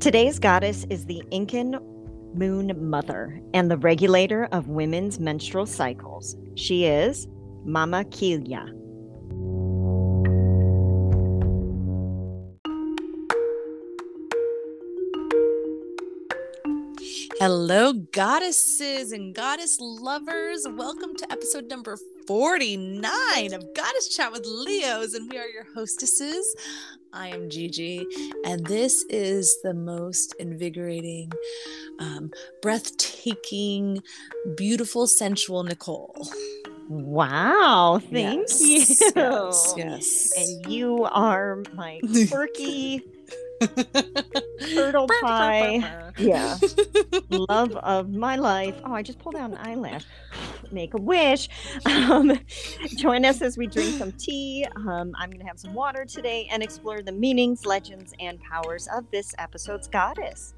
Today's goddess is the Incan moon mother and the regulator of women's menstrual cycles. She is Mama Kilia. Hello, goddesses and goddess lovers. Welcome to episode number 49 of Goddess Chat with Leos, and we are your hostesses. I am Gigi, and this is the most invigorating, um, breathtaking, beautiful, sensual Nicole. Wow, thank Yes, you. Yes, yes. And you are my quirky turtle pie. Yeah. Love of my life. Oh, I just pulled out an eyelash. Make a wish. Um, join us as we drink some tea. Um, I'm going to have some water today and explore the meanings, legends, and powers of this episode's goddess.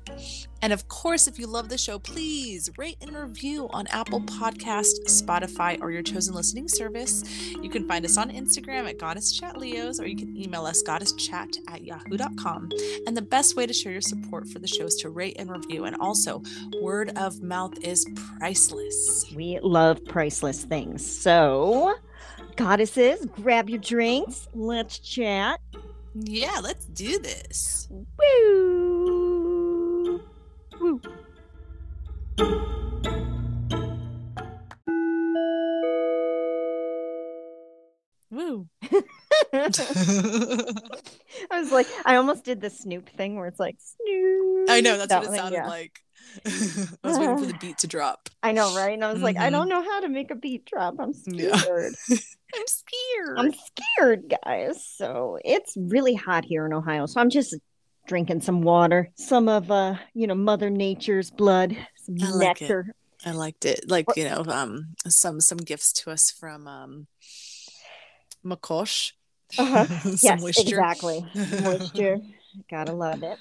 And of course, if you love the show, please rate and review on Apple Podcast, Spotify, or your chosen listening service. You can find us on Instagram at Goddess Chat Leos, or you can email us goddesschat at yahoo.com. And the best way to show your support for the show is to rate and review. And also, word of mouth is priceless. We love priceless things. So, goddesses, grab your drinks. Let's chat. Yeah, let's do this. Woo! Woo. I was like, I almost did the Snoop thing where it's like Snoop. I know, that's That what it one, sounded yeah. like. I was waiting for the beat to drop. I know, right? And I was like, I don't know how to make a beat drop. I'm Yeah. scared. I'm scared. I'm scared, guys. So it's really hot here in Ohio. So I'm just drinking some water, some of uh, you know, Mother Nature's blood, some I like it. I liked it. Like, you know, um some some gifts to us from um Makosh. Uh-huh. some yes, moisture. exactly. Moisture. Gotta love it.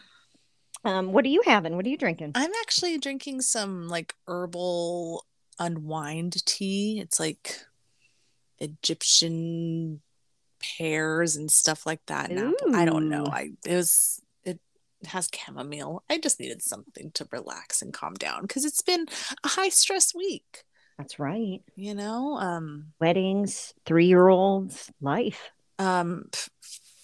Um, what are you having? What are you drinking? I'm actually drinking some like herbal unwind tea. It's like Egyptian pears and stuff like that. I don't know. I it was has chamomile. I just needed something to relax and calm down because it's been a high stress week. That's right. You know, um, Weddings, three year olds, life. um,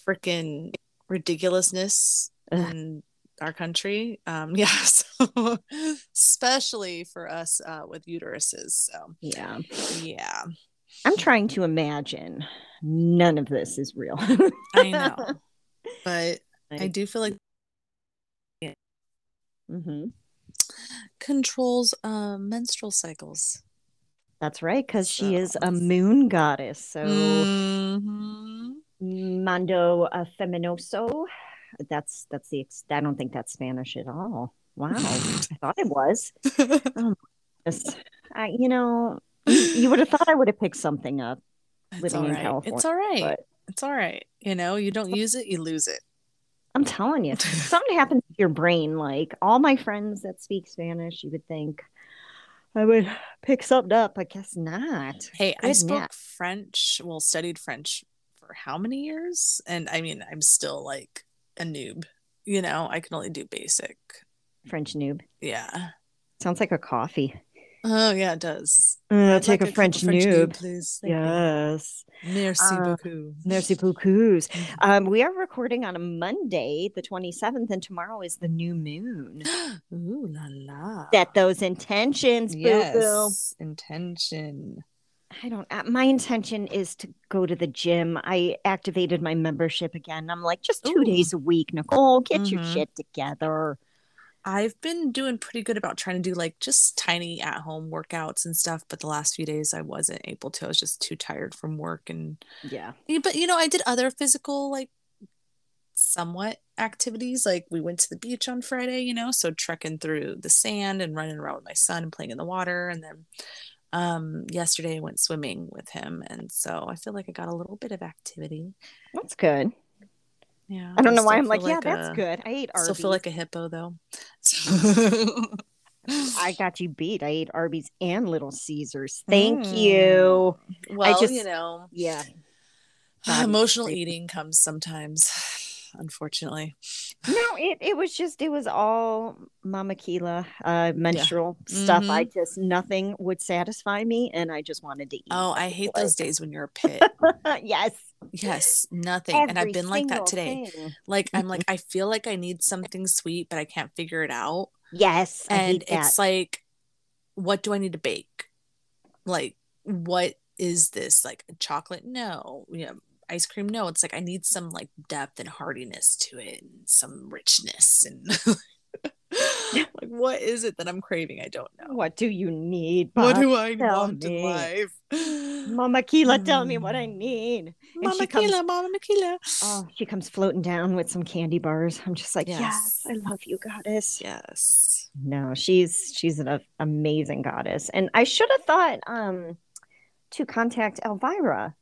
freaking ridiculousness Ugh. in our country. Um, yeah, so especially for us uh, with uteruses. So Yeah. yeah, I'm trying to imagine none of this is real. I know, but I do feel like hmm controls um, menstrual cycles. That's right, because she is a moon goddess. So Mhm. Mando uh, Feminoso. That's that's the ex- I don't think that's Spanish at all. Wow, I thought it was. Yes. I, you know, you, you would have thought I would have picked something up. It's Living all in. California, It's all right. but- It's all right. You know, you don't use it, you lose it. I'm telling you, something happens your brain. Like all my friends that speak Spanish, you would think I would pick something up. I guess not. Hey, I Good spoke. French, well, studied French for how many years? And I mean, I'm still like a noob. You know, I can only do basic. French noob. Yeah. Sounds like a coffee. Oh, yeah, it does. Uh, take like a French, cup of noob. please. Thank you. Yes. Merci Uh, beaucoup. Merci beaucoup. Um, we are recording on a Monday, the 27th, and tomorrow is the new moon. Ooh la la. Set those intentions, boo boo. yes. Intention. I don't, uh, my intention is to go to the gym. I activated my membership again. I'm like, just two Ooh. days a week, Nicole, get your Mhm. shit together. I've been doing pretty good about trying to do like just tiny at home workouts and stuff, but the last few days I wasn't able to. I was just too tired from work and Yeah. But you know, I did other physical like somewhat activities. Like we went to the beach on Friday, you know, so trekking through the sand and running around with my son and playing in the water. And then um yesterday I went swimming with him. And so I feel like I got a little bit of activity. That's good. Yeah. I don't know why I'm like, feel yeah, that's good. I ate Still feel like a hippo though. I got you beat. I ate Arby's and Little Caesars. Thank hmm. you. Well, just- you know, Yeah. Body emotional eating comes sometimes. Unfortunately. No, it, it was just it was all Mama Kila uh menstrual stuff. I Mhm. just nothing would satisfy me and I just wanted to eat. Oh, I hate those days when you're a pit. yes. yes, nothing. and I've been like that today. thing. Like I'm like I feel like I need something sweet, but I can't figure it out. Yes. I and it's like what do i need to bake like what is this like chocolate no you know ice cream no it's like i need some like depth and hardiness to it and some richness and like what is it that i'm craving i don't know what do you need? what do i tell want in life Mama Kila, tell me what I Mm. need. And mama comes- Kila, mama Kila. Oh, she comes floating down with some candy bars. I'm just like, yes, Yes. I love you, goddess. yes No, she's she's an amazing goddess, and I should have thought um to contact Elvira,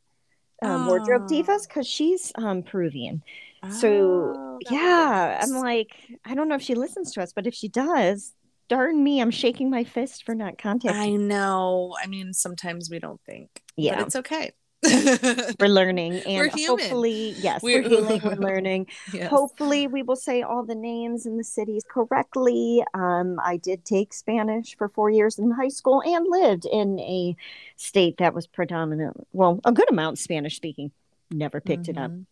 um, wardrobe Oh. divas, because she's um Peruvian. Oh, So that would be yeah, I'm like, I don't know if she listens to us, but if she does, darn me, I'm shaking my fist for not contacting. i know i mean sometimes we don't think Yeah. but it's okay we're learning, and We're hopefully, yes, We're- we're, healing, we're learning. Yes. Hopefully, we will say all the names in the cities correctly. Um, I did take Spanish for four years in high school and lived in a state that was predominant, well, a good amount Spanish speaking. Never picked it up. Mhm.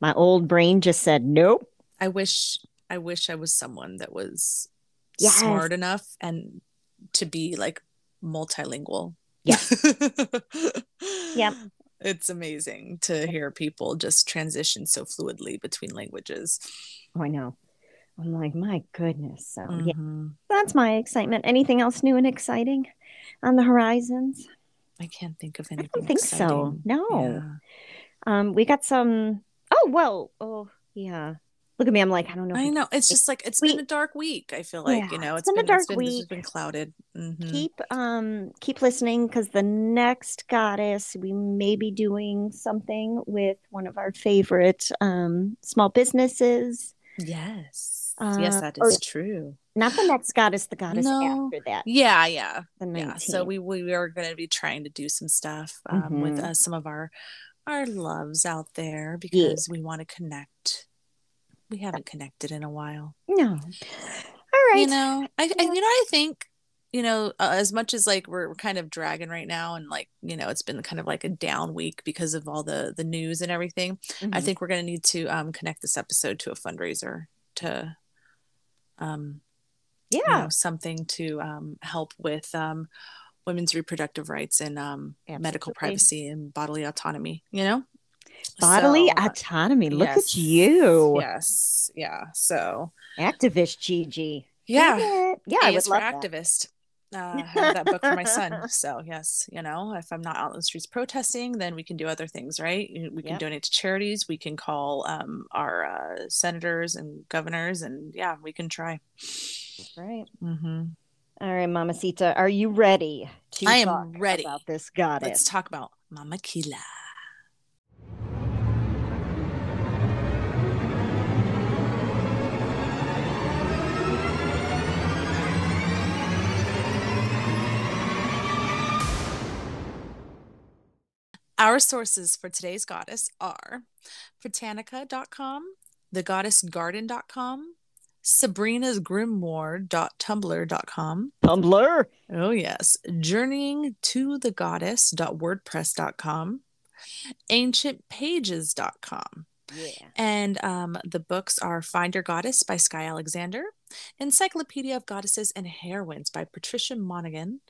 My old brain just said, nope. I wish I wish I was someone that was Yes. smart enough and to be like multilingual. Yes. Yep. It's amazing to hear people just transition so fluidly between languages. Oh, I know. I'm like, my goodness. So, yeah, Mhm. that's my excitement. Anything else new and exciting on the horizons? I can't think of anything. I don't think so. No. Yeah. Um, we got some. Oh well. Oh yeah. Look at me. I'm like I don't know. I know. It's just like it's We- been a dark week. I feel like, you know, it's it's been a been, dark it's been, week. been clouded. Mhm. keep um keep listening because the next goddess we may be doing something with one of our favorite um small businesses. Yes. Uh, yes, that is or- true. Not the next goddess, the goddess No. after that. Yeah, yeah. Yeah so we we are going to be trying to do some stuff um, with Mhm. uh, some of our our loves out there because we want to connect we haven't connected in a while no. All right. you know I, I you know i think you know uh, as much as like we're, we're kind of dragging right now and like you know it's been kind of like a down week because of all the the news and everything i Mhm. think we're going to need to um connect this episode to a fundraiser to um you yeah. know, something to um, help with um, women's reproductive rights and um, medical privacy and bodily autonomy. You know, Bodily So, autonomy. Look yes, at you. Yes, yeah. So Activist Gigi. yeah, Yeah, I is for love that. activist. Uh, I have that book for my son. So yes, you know, if I'm not out in the streets protesting, then we can do other things, right? We can Yep. donate to charities. We can call um, our uh, senators and governors, and yeah, we can try. Right. hmm All right, Mamacita, are you ready to I am ready. about this goddess? Let's talk about Mama Kila. Our sources for today's goddess are Britannica.com, thegoddessgarden.com, sabrinasgrimoire.tumblr.com, Tumblr. Oh, yes. Journeying to the goddess.wordpress.com, ancientpages.com. Yeah. And um, the books are Find Your Goddess by Skye Alexander, Encyclopedia of Goddesses and Heroines by Patricia Monaghan,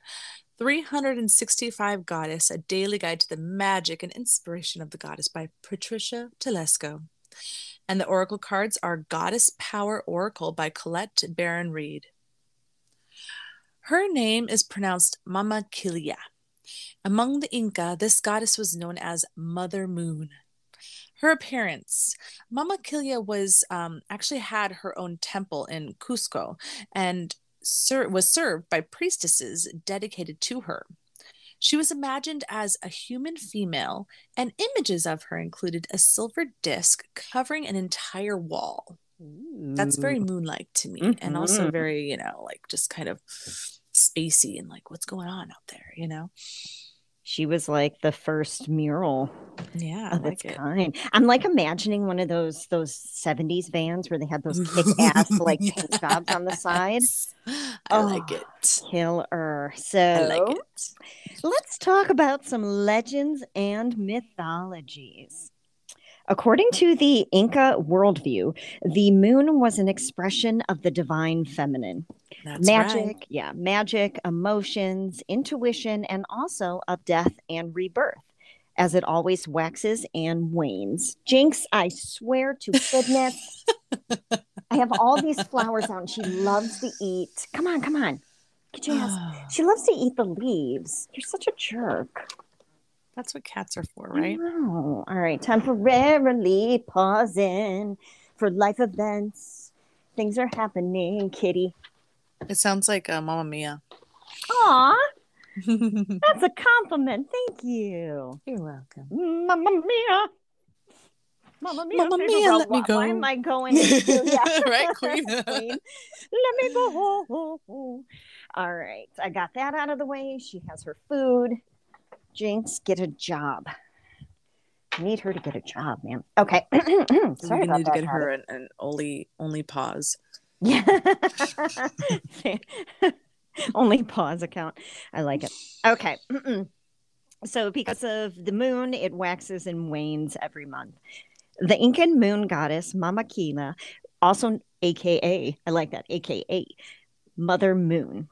365 Goddess, a daily guide to the magic and inspiration of the goddess by Patricia Telesco. And the oracle cards are Goddess Power Oracle by Colette Baron Reid. Her name is pronounced Mama Kilia. Among the Inca, this goddess was known as Mother Moon. Her appearance Mama Kilia was um, actually had her own temple in Cusco and ser- was served by priestesses dedicated to her. She was imagined as a human female, and images of her included a silver disc covering an entire wall that's very moon-like to me and also Mhm. very you know like just kind of spacey and like what's going on out there you know She was like the first mural Yeah, I of like its it. kind. I'm like imagining one of those those 70s vans where they had those kick ass like paint jobs on the side. Yes. I like Oh, it. Killer. So like it. let's talk about some legends and mythologies. According to the Inca worldview, the moon was an expression of the divine feminine. That's magic, right. yeah, magic, emotions, intuition, and also of death and rebirth, as it always waxes and wanes. Jinx, I swear to goodness, I have all these flowers out and she loves to eat. Come on, come on. Get your ass. She loves to eat the leaves. You're such a jerk. That's what cats are for, right? know. All right, temporarily pausing for life events. Things are happening, kitty. It sounds like uh, Mamma Mia. Aw, that's a compliment. Thank you. You're welcome. Mamma mia. Mamma mia. Mamma mia, let me Why- go. Why am I going into yeah. Right, Queen? Queen. Let me go. All right. I got that out of the way. She has her food. Jinx, get a job. I need her to get a job, man. Okay. Sorry we need to get her an, an only only pause. Yeah. Only pause account. I like it. Okay. so, because of the moon, it waxes and wanes every month. The Incan moon goddess Mamakina, also AKA, I like that, AKA Mother Moon,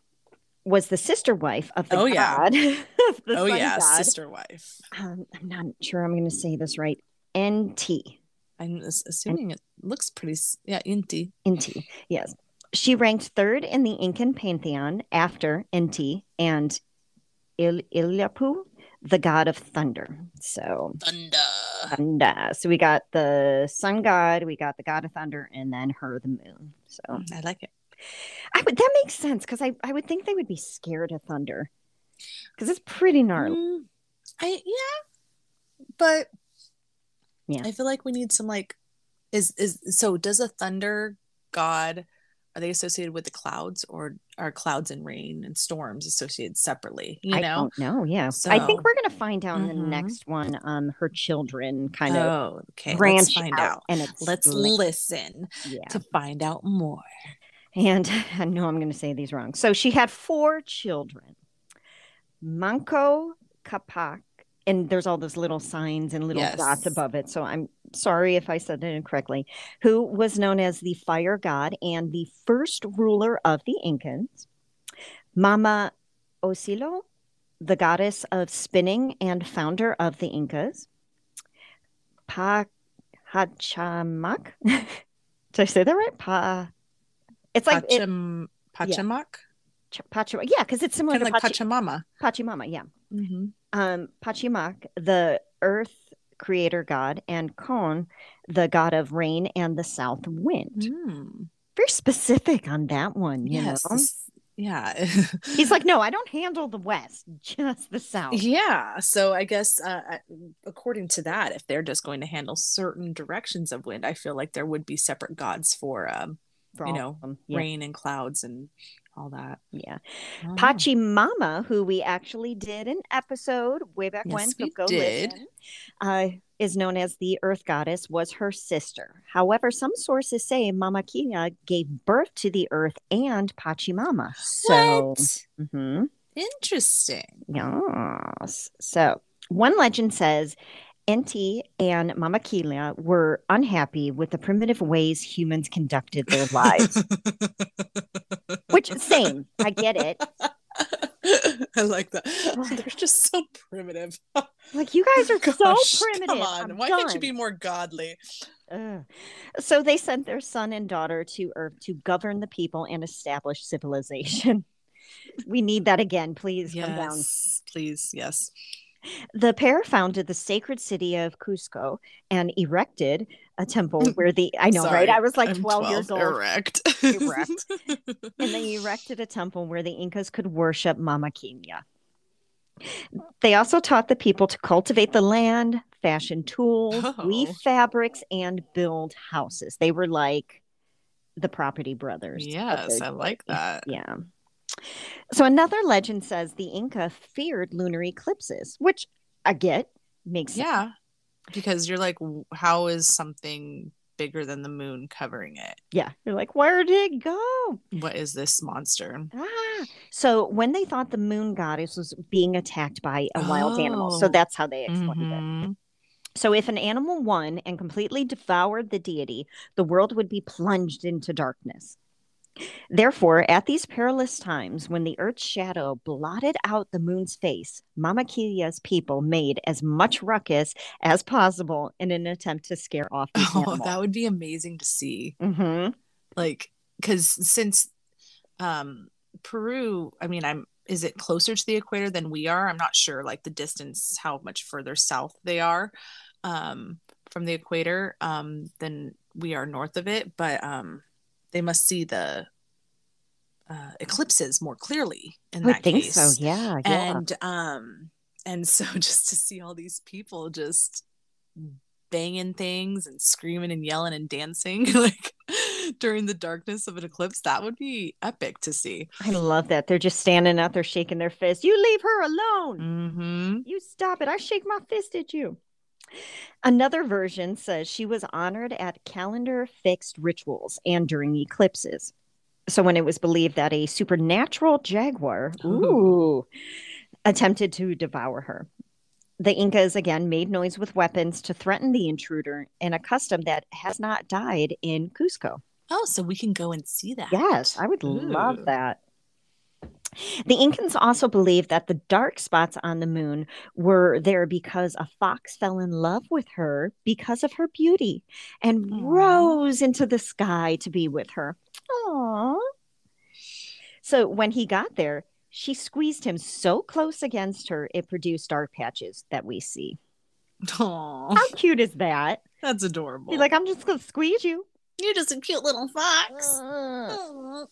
was the sister wife of the Oh, god. the oh yeah, god. sister wife. Um, I'm not sure I'm going to say this right. Inti. I'm as- assuming it looks pretty. Yeah, Inti. NT, yes. She ranked third in the Incan pantheon after Inti and Il- Ilyapu, the god of thunder. So, Thunder. thunder. So we got the sun god, we got the god of thunder, and then her, the moon. So I like it. I would that makes sense because I, I would think they would be scared of thunder because it's pretty gnarly. Mm, I yeah, but Yeah. I feel like we need some like is is so does a thunder god are they associated with the clouds or are clouds and rain and storms associated separately? You know. don't. Yeah, So I think we're gonna find out in the Mhm. next one. Um, her children kind of oh, okay. branch Let's find out. and it's Let's li- listen yeah. to find out more. And I know I'm going to say these wrong. So she had four children Manco Capac, and there's all those little signs and little Yes. dots above it. So I'm sorry if I said it incorrectly, who was known as the fire god and the first ruler of the Incans. Mama Osilo, the goddess of spinning and founder of the Incas. Pachamac. Did I say that right? Pa. It's like it, Pacham, Pachamak, Ch- Pacha, yeah, because it's similar kind to like Pachi, Pachamama. Pachimama, yeah. Mm-hmm. Um, Pachimak, the earth creator god, and Kon, the god of rain and the south wind. Mm. Very specific on that one, you Yes. know. yeah. He's like, no, I don't handle the west, just the south. Yeah. So I guess uh, according to that, if they're just going to handle certain directions of wind, I feel like there would be separate gods for um, for you know, yeah, rain and clouds and all that. yeah. Oh. Pachimama, who we actually did an episode way back when, Yes, so we go did. listen, uh, is known as the earth goddess, was her sister. However, some sources say Mama Kina gave birth to the earth and Pachimama. So, What? Mhm. Interesting. yes. So, one legend says Inti and Mama Kila were unhappy with the primitive ways humans conducted their lives. Same, I get it. I like that. They're just so primitive. Like, you guys are so primitive. Come on. I'm Why can't you be more godly? Ugh. So they sent their son and daughter to Earth to govern the people and establish civilization. we need that again. Please come down. Yes, please. Yes. The pair founded the sacred city of Cusco and erected a temple where the I know, right? I was like I'm 12, years old. Erect. Erect. and they erected a temple where the Incas could worship Mama Quina. They also taught the people to cultivate the land, fashion tools, weave Oh. fabrics, and build houses. They were like the property brothers. yes, I like that. Yeah. So another legend says the Inca feared lunar eclipses, which I get makes sense. Yeah. Because you're like, how is something bigger than the moon covering it? Yeah. You're like, where did it go? What is this monster? Ah. So when they thought the moon goddess was being attacked by a wild animal. So Oh. that's how they explained it. Mhm. So if an animal won and completely devoured the deity, the world would be plunged into darkness. Therefore, at these perilous times, when the earth's shadow blotted out the moon's face, Mama Kilia's people made as much ruckus as possible in an attempt to scare off Oh, animals. that would be amazing to see. Mhm. Like, because since um Peru, I mean, I'm is it closer to the equator than we are? I'm not sure, like the distance, how much further south they are um from the equator um than we are north of it, but um they must see the uh, eclipses more clearly in I that think case. so. Yeah. Yeah. and um and so just to see all these people just banging things and screaming and yelling and dancing like during the darkness of an eclipse that would be epic to see I love that. They're just standing out there shaking their fist You leave her alone. mm-hmm. You stop it. I shake my fist at you. Another version says she was honored at calendar fixed rituals and during eclipses. So when it was believed that a supernatural jaguar oh. ooh, attempted to devour her. The Incas again made noise with weapons to threaten the intruder in a custom that has not died in Cusco. oh so we can go and see that Yes, I would love that. The Incans also believed that the dark spots on the moon were there because a fox fell in love with her because of her beauty and Aw. rose into the sky to be with her. Aww. So when he got there, she squeezed him so close against her, it produced dark patches that we see. Aw, How cute is that? that's adorable He's like, I'm just going to squeeze you. you're just a cute little fox.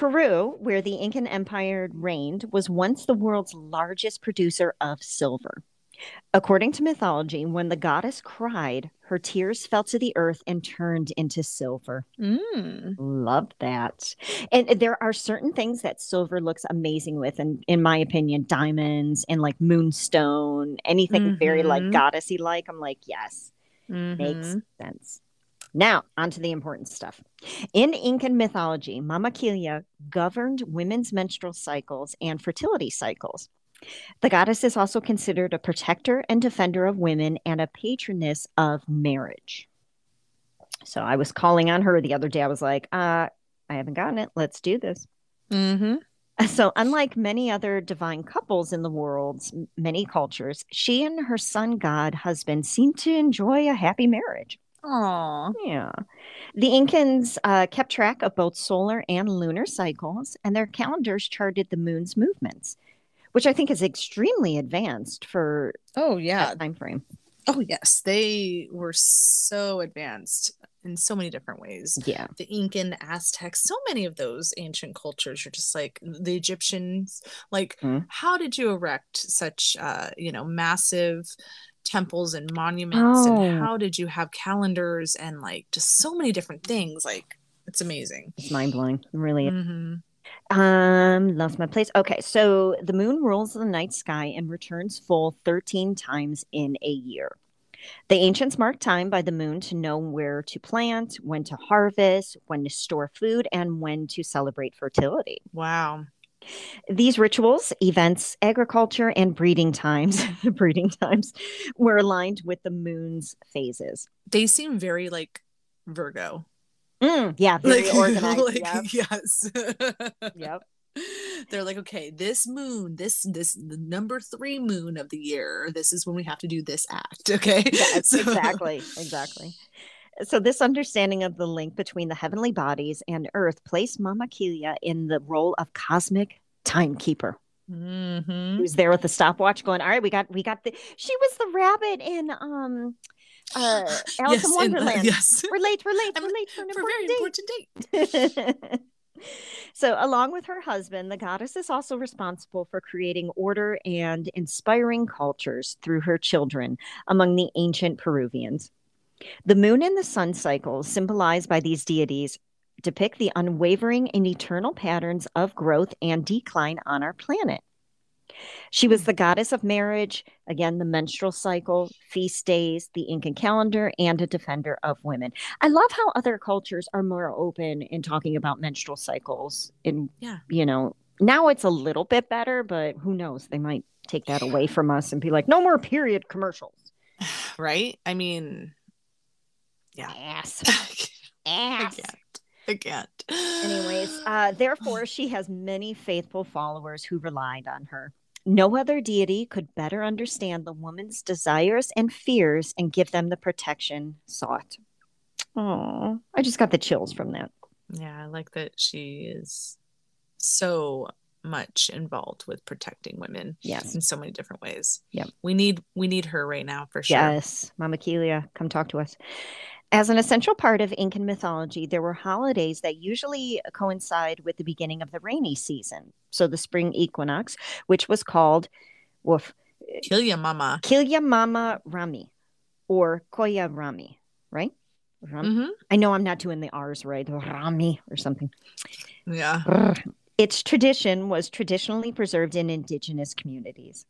Peru, where the Incan Empire reigned, was once the world's largest producer of silver. According to mythology, when the goddess cried, her tears fell to the earth and turned into silver. Mm. Love that. And there are certain things that silver looks amazing with, and in my opinion, diamonds and like moonstone, anything very like Mhm. goddessy like. I'm like, yes, makes Mhm. sense. Now, on to the important stuff. In Incan mythology, Mama Kilia governed women's menstrual cycles and fertility cycles. The goddess is also considered a protector and defender of women and a patroness of marriage. So I was calling on her the other day. I was like, uh, I haven't gotten it. Let's do this. Mhm. So, unlike many other divine couples in the world's many cultures, she and her sun god husband seem to enjoy a happy marriage. Aw. Yeah. The Incans uh, kept track of both solar and lunar cycles, and their calendars charted the moon's movements, which I think is extremely advanced for Oh yeah. that time frame. Oh yes, they were so advanced in so many different ways. Yeah. The Incan, Aztecs, so many of those ancient cultures are just like the Egyptians. Like, Mhm. how did you erect such, uh, you know, massive temples and monuments? Oh. And how did you have calendars and like just so many different things? Like, it's amazing. It's mind blowing. Really. Mhm. Um, lost my place. Okay. So the moon rules the night sky and returns full 13 times in a year. The ancients marked time by the moon to know where to plant, when to harvest, when to store food, and when to celebrate fertility. Wow. These rituals, events, agriculture, and breeding times, breeding times, were aligned with the moon's phases. They seem very like Virgo. Mm, yeah, very like, organized. like, yep. Yes. Yep. They're like, okay, this moon, this this the number three moon of the year. This is when we have to do this act. Okay. Yes, So- exactly, exactly. So this understanding of the link between the heavenly bodies and Earth placed Mama Kilia in the role of cosmic timekeeper. Mhm. Who's there with the stopwatch, going, "All right, we got, we got the." She was the rabbit in um, uh, Alice in Yes, and, uh, Wonderland. yes. We're late, we're late, we're late for an a very important important date. date. so, along with her husband, the goddess is also responsible for creating order and inspiring cultures through her children among the ancient Peruvians. The moon and the sun cycles, symbolized by these deities, depict the unwavering and eternal patterns of growth and decline on our planet. She was the goddess of marriage, again, the menstrual cycle, feast days, the Incan calendar, and a defender of women. I love how other cultures are more open in talking about menstrual cycles. And, Yeah. you know, now it's a little bit better, but who knows? They might take that away from us and be like, no more period commercials. Right? I mean, Yeah. Ass. I Ass. can't. I can't. Anyways, uh, therefore, she has many faithful followers who relied on her. No other deity could better understand the woman's desires and fears and give them the protection sought. Oh, I just got the chills from that. yeah, I like that she is so much involved with protecting women Yes. in so many different ways. Yep. We need we need her right now for sure. Yes, Mama Kelia, come talk to us. As an essential part of Incan mythology, there were holidays that usually coincide with the beginning of the rainy season. So the spring equinox, which was called woof, Kill ya mama. Kilya Mama Rami or Koya Rami, right? Ram- hmm I know I'm not doing the R's right, Rami or something. Yeah. Its tradition was traditionally preserved in indigenous communities.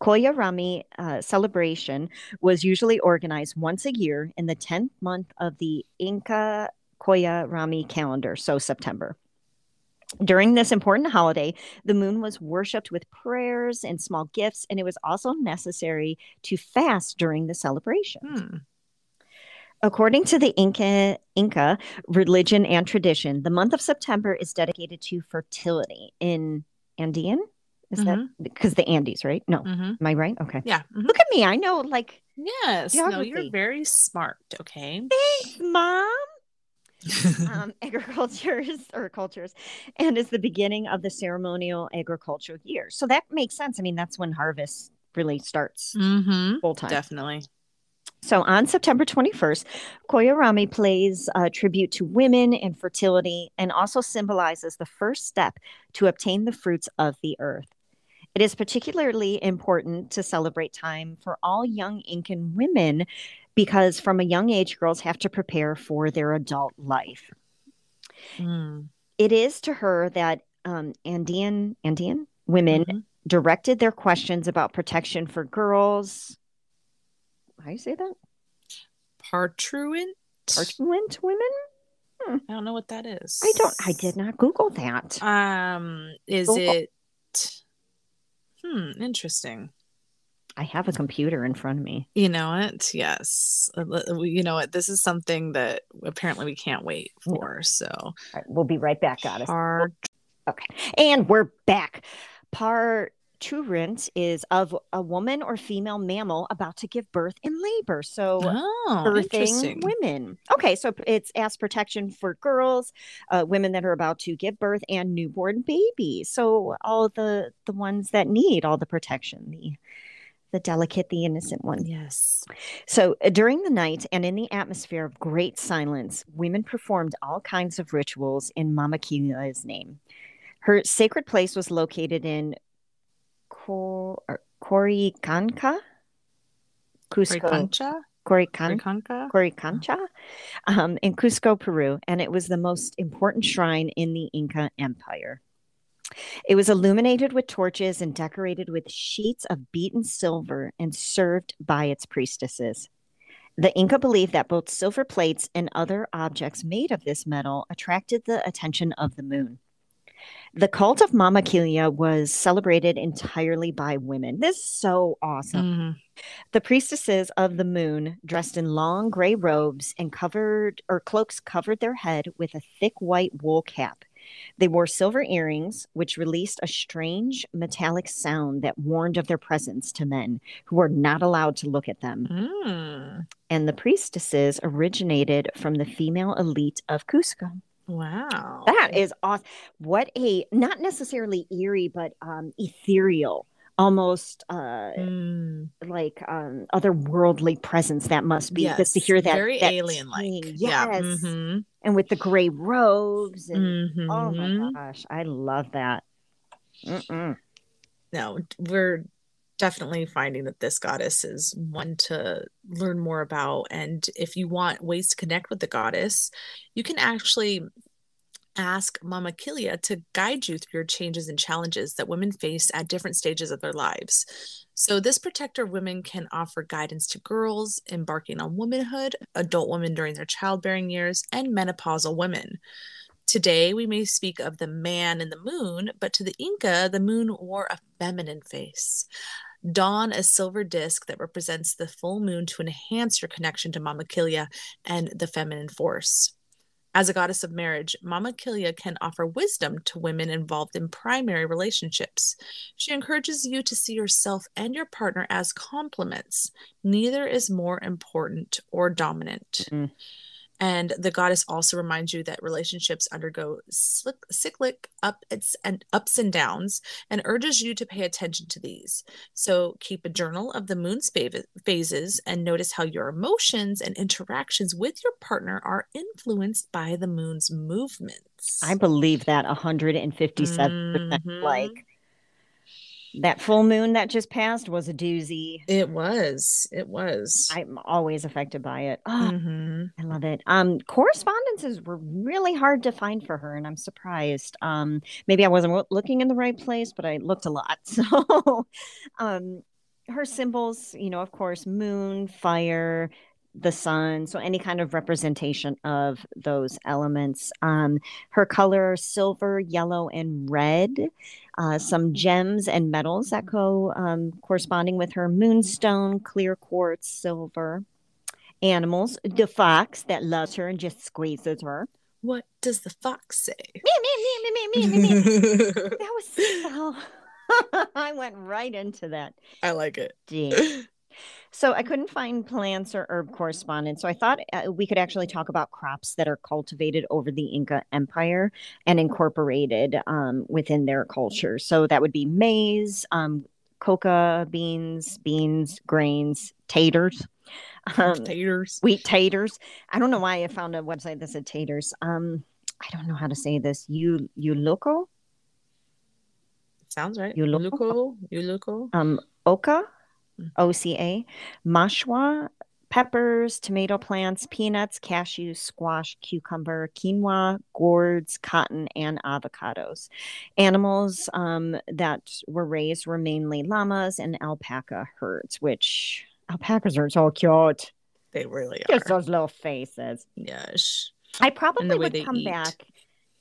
Koya Rami uh, celebration was usually organized once a year in the 10th month of the Inca Koya Rami calendar, so September. During this important holiday, the moon was worshipped with prayers and small gifts, and it was also necessary to fast during the celebration. Hmm. According to the Inca, Inca religion and tradition, the month of September is dedicated to fertility in Andean. Is that because the Andes, right? No, hmm am I right? Okay. Yeah. mhm. Look at me. I know, like, Yes. No, you're very smart. Okay. thanks, mom. um, agricultures or cultures, and is the beginning of the ceremonial agricultural year. So that makes sense. I mean, that's when harvest really starts mm-hmm. full time. Definitely. So on September 21st, Koyorami plays uh, tribute to women and fertility and also symbolizes the first step to obtain the fruits of the earth. It is particularly important to celebrate time for all young Incan women because from a young age, girls have to prepare for their adult life. Mm. It is to her that um, Andean, Andean women Mhm. directed their questions about protection for girls. How do you say that? Partruent. Parchment women? I don't know what that is. I don't. I did not Google that. Um, is Google. it? Hmm. Interesting. I have a computer in front of me. You know it. Yes. Uh, You know what? This is something that apparently we can't wait for. So, right, we'll be right back, goddess. part. And we're back. Parturient is of a woman or female mammal about to give birth in labor. So Oh, birthing women. Okay, so it's as protection for girls, uh, women that are about to give birth, and newborn babies. So all the the ones that need all the protection, the the delicate, the innocent ones. Yes. So uh, during the night and in the atmosphere of great silence, women performed all kinds of rituals in Mama Kila's name. Her sacred place was located in Cor- or Cusco, Concha. Corican- Conca. Coricancha, um, in Cusco, Peru, and it was the most important shrine in the Inca Empire. It was illuminated with torches and decorated with sheets of beaten silver and served by its priestesses. The Inca believed that both silver plates and other objects made of this metal attracted the attention of the moon. The cult of Mama Kilia was celebrated entirely by women. This is so awesome. Mhm. The priestesses of the moon, dressed in long gray robes and covered or cloaks covered their head with a thick white wool cap. They wore silver earrings, which released a strange metallic sound that warned of their presence to men who were not allowed to look at them. Mm. And the priestesses originated from the female elite of Cusco. Wow. That is awesome. What a not necessarily eerie, but um, ethereal, almost uh, Mm. like um otherworldly presence that must be just to hear that very alien-like. ting. Yeah. yes Mhm. and with the gray robes and oh Mhm. my gosh i love that Mm-mm. no, we're definitely finding that this goddess is one to learn more about. And if you want ways to connect with the goddess, you can actually ask Mama Kilia to guide you through your changes and challenges that women face at different stages of their lives. So, this protector of women can offer guidance to girls embarking on womanhood, adult women during their childbearing years, and menopausal women. Today, we may speak of the man in the moon, but to the Inca, the moon wore a feminine face. Don a silver disc that represents the full moon to enhance your connection to Mama Kilia and the feminine force. As a goddess of marriage, Mama Kilia can offer wisdom to women involved in primary relationships. She encourages you to see yourself and your partner as complements. Neither is more important or dominant. Mm. And the goddess also reminds you that relationships undergo cyclic ups and ups and downs and urges you to pay attention to these. So keep a journal of the moon's phases and notice how your emotions and interactions with your partner are influenced by the moon's movements. I believe that 157% Mhm. like that full moon that just passed was a doozy. It was. It was. I'm always affected by it. Oh, Mhm. I love it. Um, correspondences were really hard to find for her, and I'm surprised. Um, maybe I wasn't looking in the right place, but I looked a lot. So, um, her symbols, you know, of course, moon, fire, the sun. So any kind of representation of those elements. Um, her color, silver, yellow, and red. Uh, some gems and metals that go um, corresponding with her moonstone, clear quartz, silver animals, the fox that loves her and just squeezes her. What does the fox say? Me, me, me, me, me, me, me, me. That was so. I went right into that. I like it. So I couldn't find plants or herb correspondence. So I thought uh, we could actually talk about crops that are cultivated over the Inca Empire and incorporated um, within their culture. So that would be maize, um, coca beans, beans, grains, taters. Um, Taters. wheat taters. I don't know why I found a website that said taters. Um, I don't know how to say this. You Yuluko, Sounds right. Yuluko? Yuluko. Yuluko. um, Oka, Mm. O C A, mashwa, peppers, tomato plants, peanuts, cashews, squash, cucumber, quinoa, gourds, cotton, and avocados. Animals um, that were raised were mainly llamas and alpaca herds, which alpacas are so cute. They really are. Just those little faces. Yes. I probably would come eat. back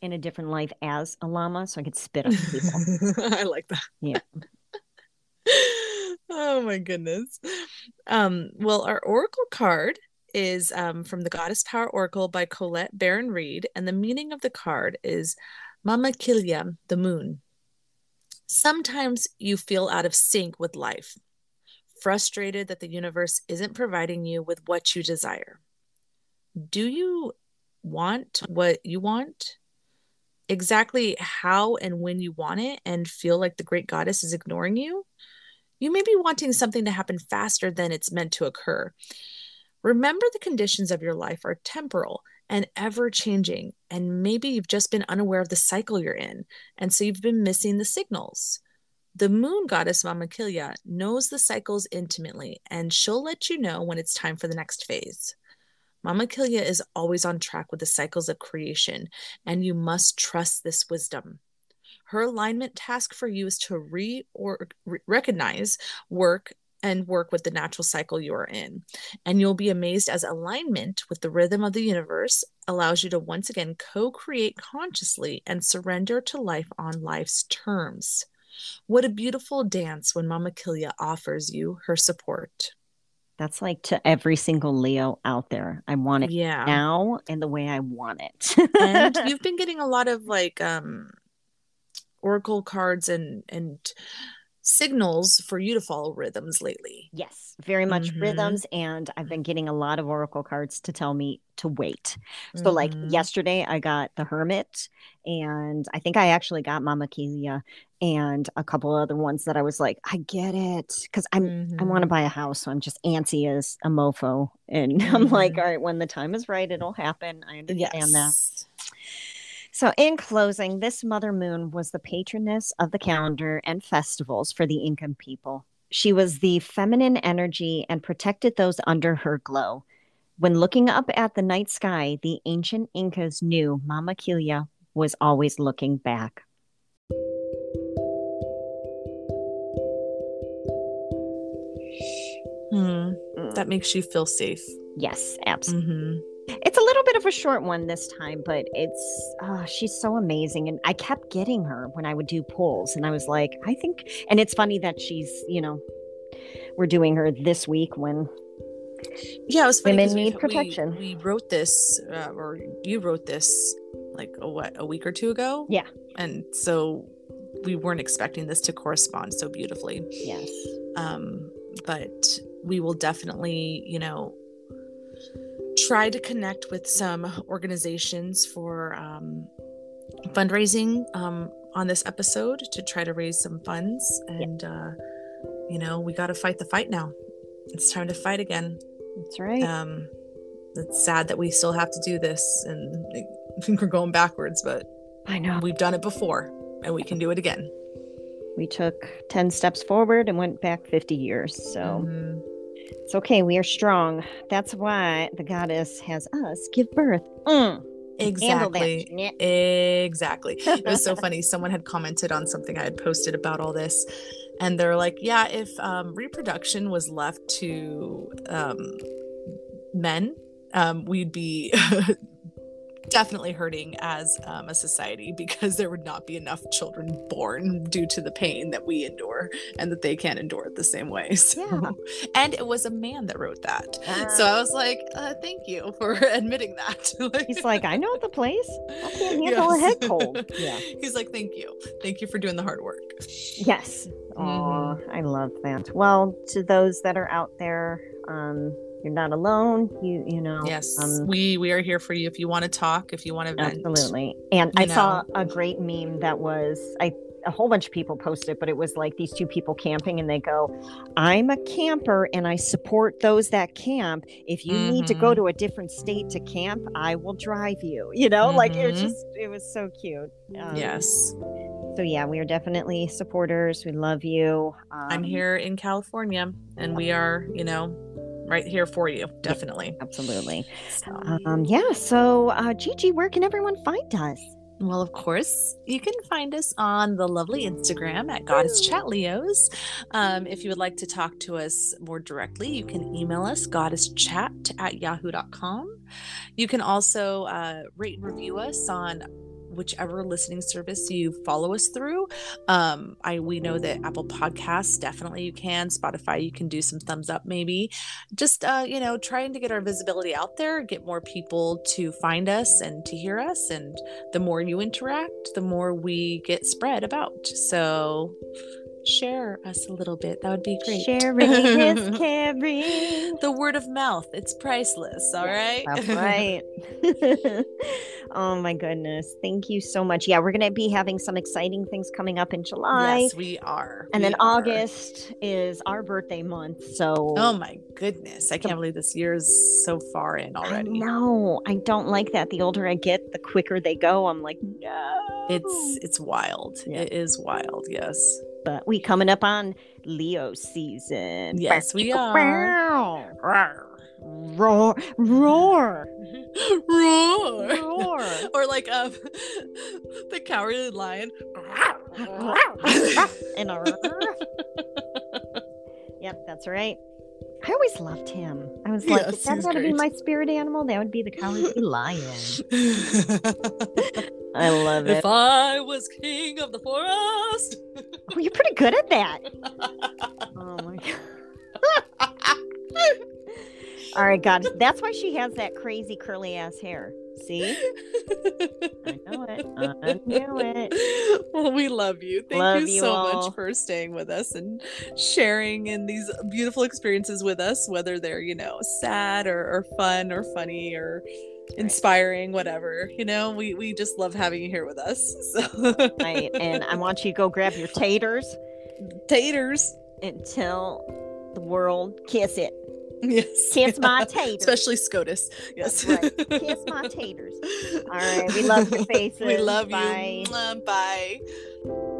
in a different life as a llama so I could spit on people. I like that. Yeah. Oh my goodness. Um, well, our oracle card is um, from the Goddess Power Oracle by Colette Baron Reid, and the meaning of the card is Mama Kilia, the moon. Sometimes you feel out of sync with life, frustrated that the universe isn't providing you with what you desire. Do you want what you want? Exactly how and when you want it and feel like the great goddess is ignoring you? You may be wanting something to happen faster than it's meant to occur. Remember, the conditions of your life are temporal and ever changing, and maybe you've just been unaware of the cycle you're in, and so you've been missing the signals. The moon goddess Mama Kilia knows the cycles intimately, and she'll let you know when it's time for the next phase. Mama Kilia is always on track with the cycles of creation, and you must trust this wisdom. Her alignment task for you is to re or re- recognize, work, and work with the natural cycle you are in. And you'll be amazed as alignment with the rhythm of the universe allows you to once again co create consciously and surrender to life on life's terms. What a beautiful dance when Mama Kilia offers you her support. That's like to every single Leo out there. I want it Yeah. now and the way I want it. and you've been getting a lot of like um oracle cards and and signals for you to follow rhythms lately yes, very much Mhm. rhythms. And I've been getting a lot of oracle cards to tell me to wait. So, like Mhm. yesterday, I got the Hermit, and I think I actually got Mama Kelia and a couple other ones that I was like, I get it. Because I'm I want to buy a house, so I'm just antsy as a mofo. And I'm like, Mhm. all right, when the time is right, it'll happen. I understand that. So, in closing, this Mother Moon was the patroness of the calendar and festivals for the Incan people. She was the feminine energy and protected those under her glow. When looking up at the night sky, the ancient Incas knew Mama Kilia was always looking back. Hmm. That makes you feel safe. Yes, absolutely. Mm-hmm. It's a little bit of a short one this time, but it's oh, she's so amazing. And I kept getting her when I would do polls. And I was like, I think and it's funny that she's, you know, we're doing her this week when Yeah, it was funny. Women we- need we- protection. We, wrote this, uh, or you wrote this, like a, what a week or two ago. Yeah. and so we weren't expecting this to correspond so beautifully. Yes. Um, but we will definitely, you know, try to connect with some organizations for um, fundraising um, on this episode to try to raise some funds. And uh, you know, we got to fight the fight now. It's time to fight again That's right. um it's sad that we still have to do this and we're going backwards but I know. we've done it before and we can do it again We took 10 steps forward and went back 50 years. So Mhm. It's okay. We are strong. That's why the goddess has us give birth. Mm. Exactly exactly it was so funny someone had commented on something i had posted about all this and they're like yeah if um, reproduction was left to um, men um, we'd be definitely hurting as um, a society because there would not be enough children born due to the pain that we endure and that they can't endure it the same way so, Yeah. and it was a man that wrote that so Ah. i was like uh, thank you for admitting that He's like, I know the place. I can't handle a head cold. Yeah. He's like, thank you. Thank you for doing the hard work. Yes. Oh, Mhm. I love that. Well, to those that are out there, um, you're not alone. You you know. Yes. Um, we we are here for you if you want to talk, if you want to vent. absolutely. And I saw a great meme that was I a whole bunch of people posted, it, but it was like these two people camping and they go, I'm a camper and I support those that camp. If you need to go Mhm. to a different state to camp, I will drive you. You know, like it was Mhm. just it was so cute. Um, Yes. So yeah, we are definitely supporters. We love you. Um, I'm here in California and we are, you know, right here for you. Definitely. Absolutely. Um, yeah. So, uh, Gigi, where can everyone find us? well, of course, you can find us on the lovely Instagram at Goddess Chat Leos. Um, if you would like to talk to us more directly, you can email us goddesschat at yahoo.com. You can also uh, rate and review us on whichever listening service you follow us through. Um, I we know that Apple Podcasts definitely you can. Spotify you can do some thumbs up maybe. Just uh, you know, trying to get our visibility out there, get more people to find us and to hear us. And the more you interact, the more we get spread about. So share us a little bit. That would be great. Sharing is caring. the word of mouth. It's priceless. All right. That's right. oh my goodness. Thank you so much. Yeah, we're going to be having some exciting things coming up in July. yes, we are. and We then are. August is our birthday month. So Oh my goodness. I can't believe this year is so far in already. No, I don't like that. The older I get, the quicker they go. I'm like, no. It's it's wild. Yeah. It is wild, yes. But we coming up on Leo season. Yes, we are. Roar, roar, Roar. roar. or like um the cowardly lion. and a Yep, that's right. I always loved him. I was like, Yes, if that he's had to be my spirit animal, that would be the cowardly lion. I love it. if I was king of the forest. Oh, you're pretty good at that. Oh my god. All right, God. That's why she has that crazy curly ass hair. See? I know it. I knew it. Well, we love you. Thank Love you you so all. much for staying with us and sharing in these beautiful experiences with us, whether they're, you know, sad or, or fun or funny or inspiring, whatever. You know, we, we just love having you here with us. So Right. And I want you to go grab your taters taters. and tell the world kiss it. Yes. Kiss my taters. Especially SCOTUS. Yes. Right. Kiss my taters. All right. We love your faces. We love Bye. you. Mwah, Bye.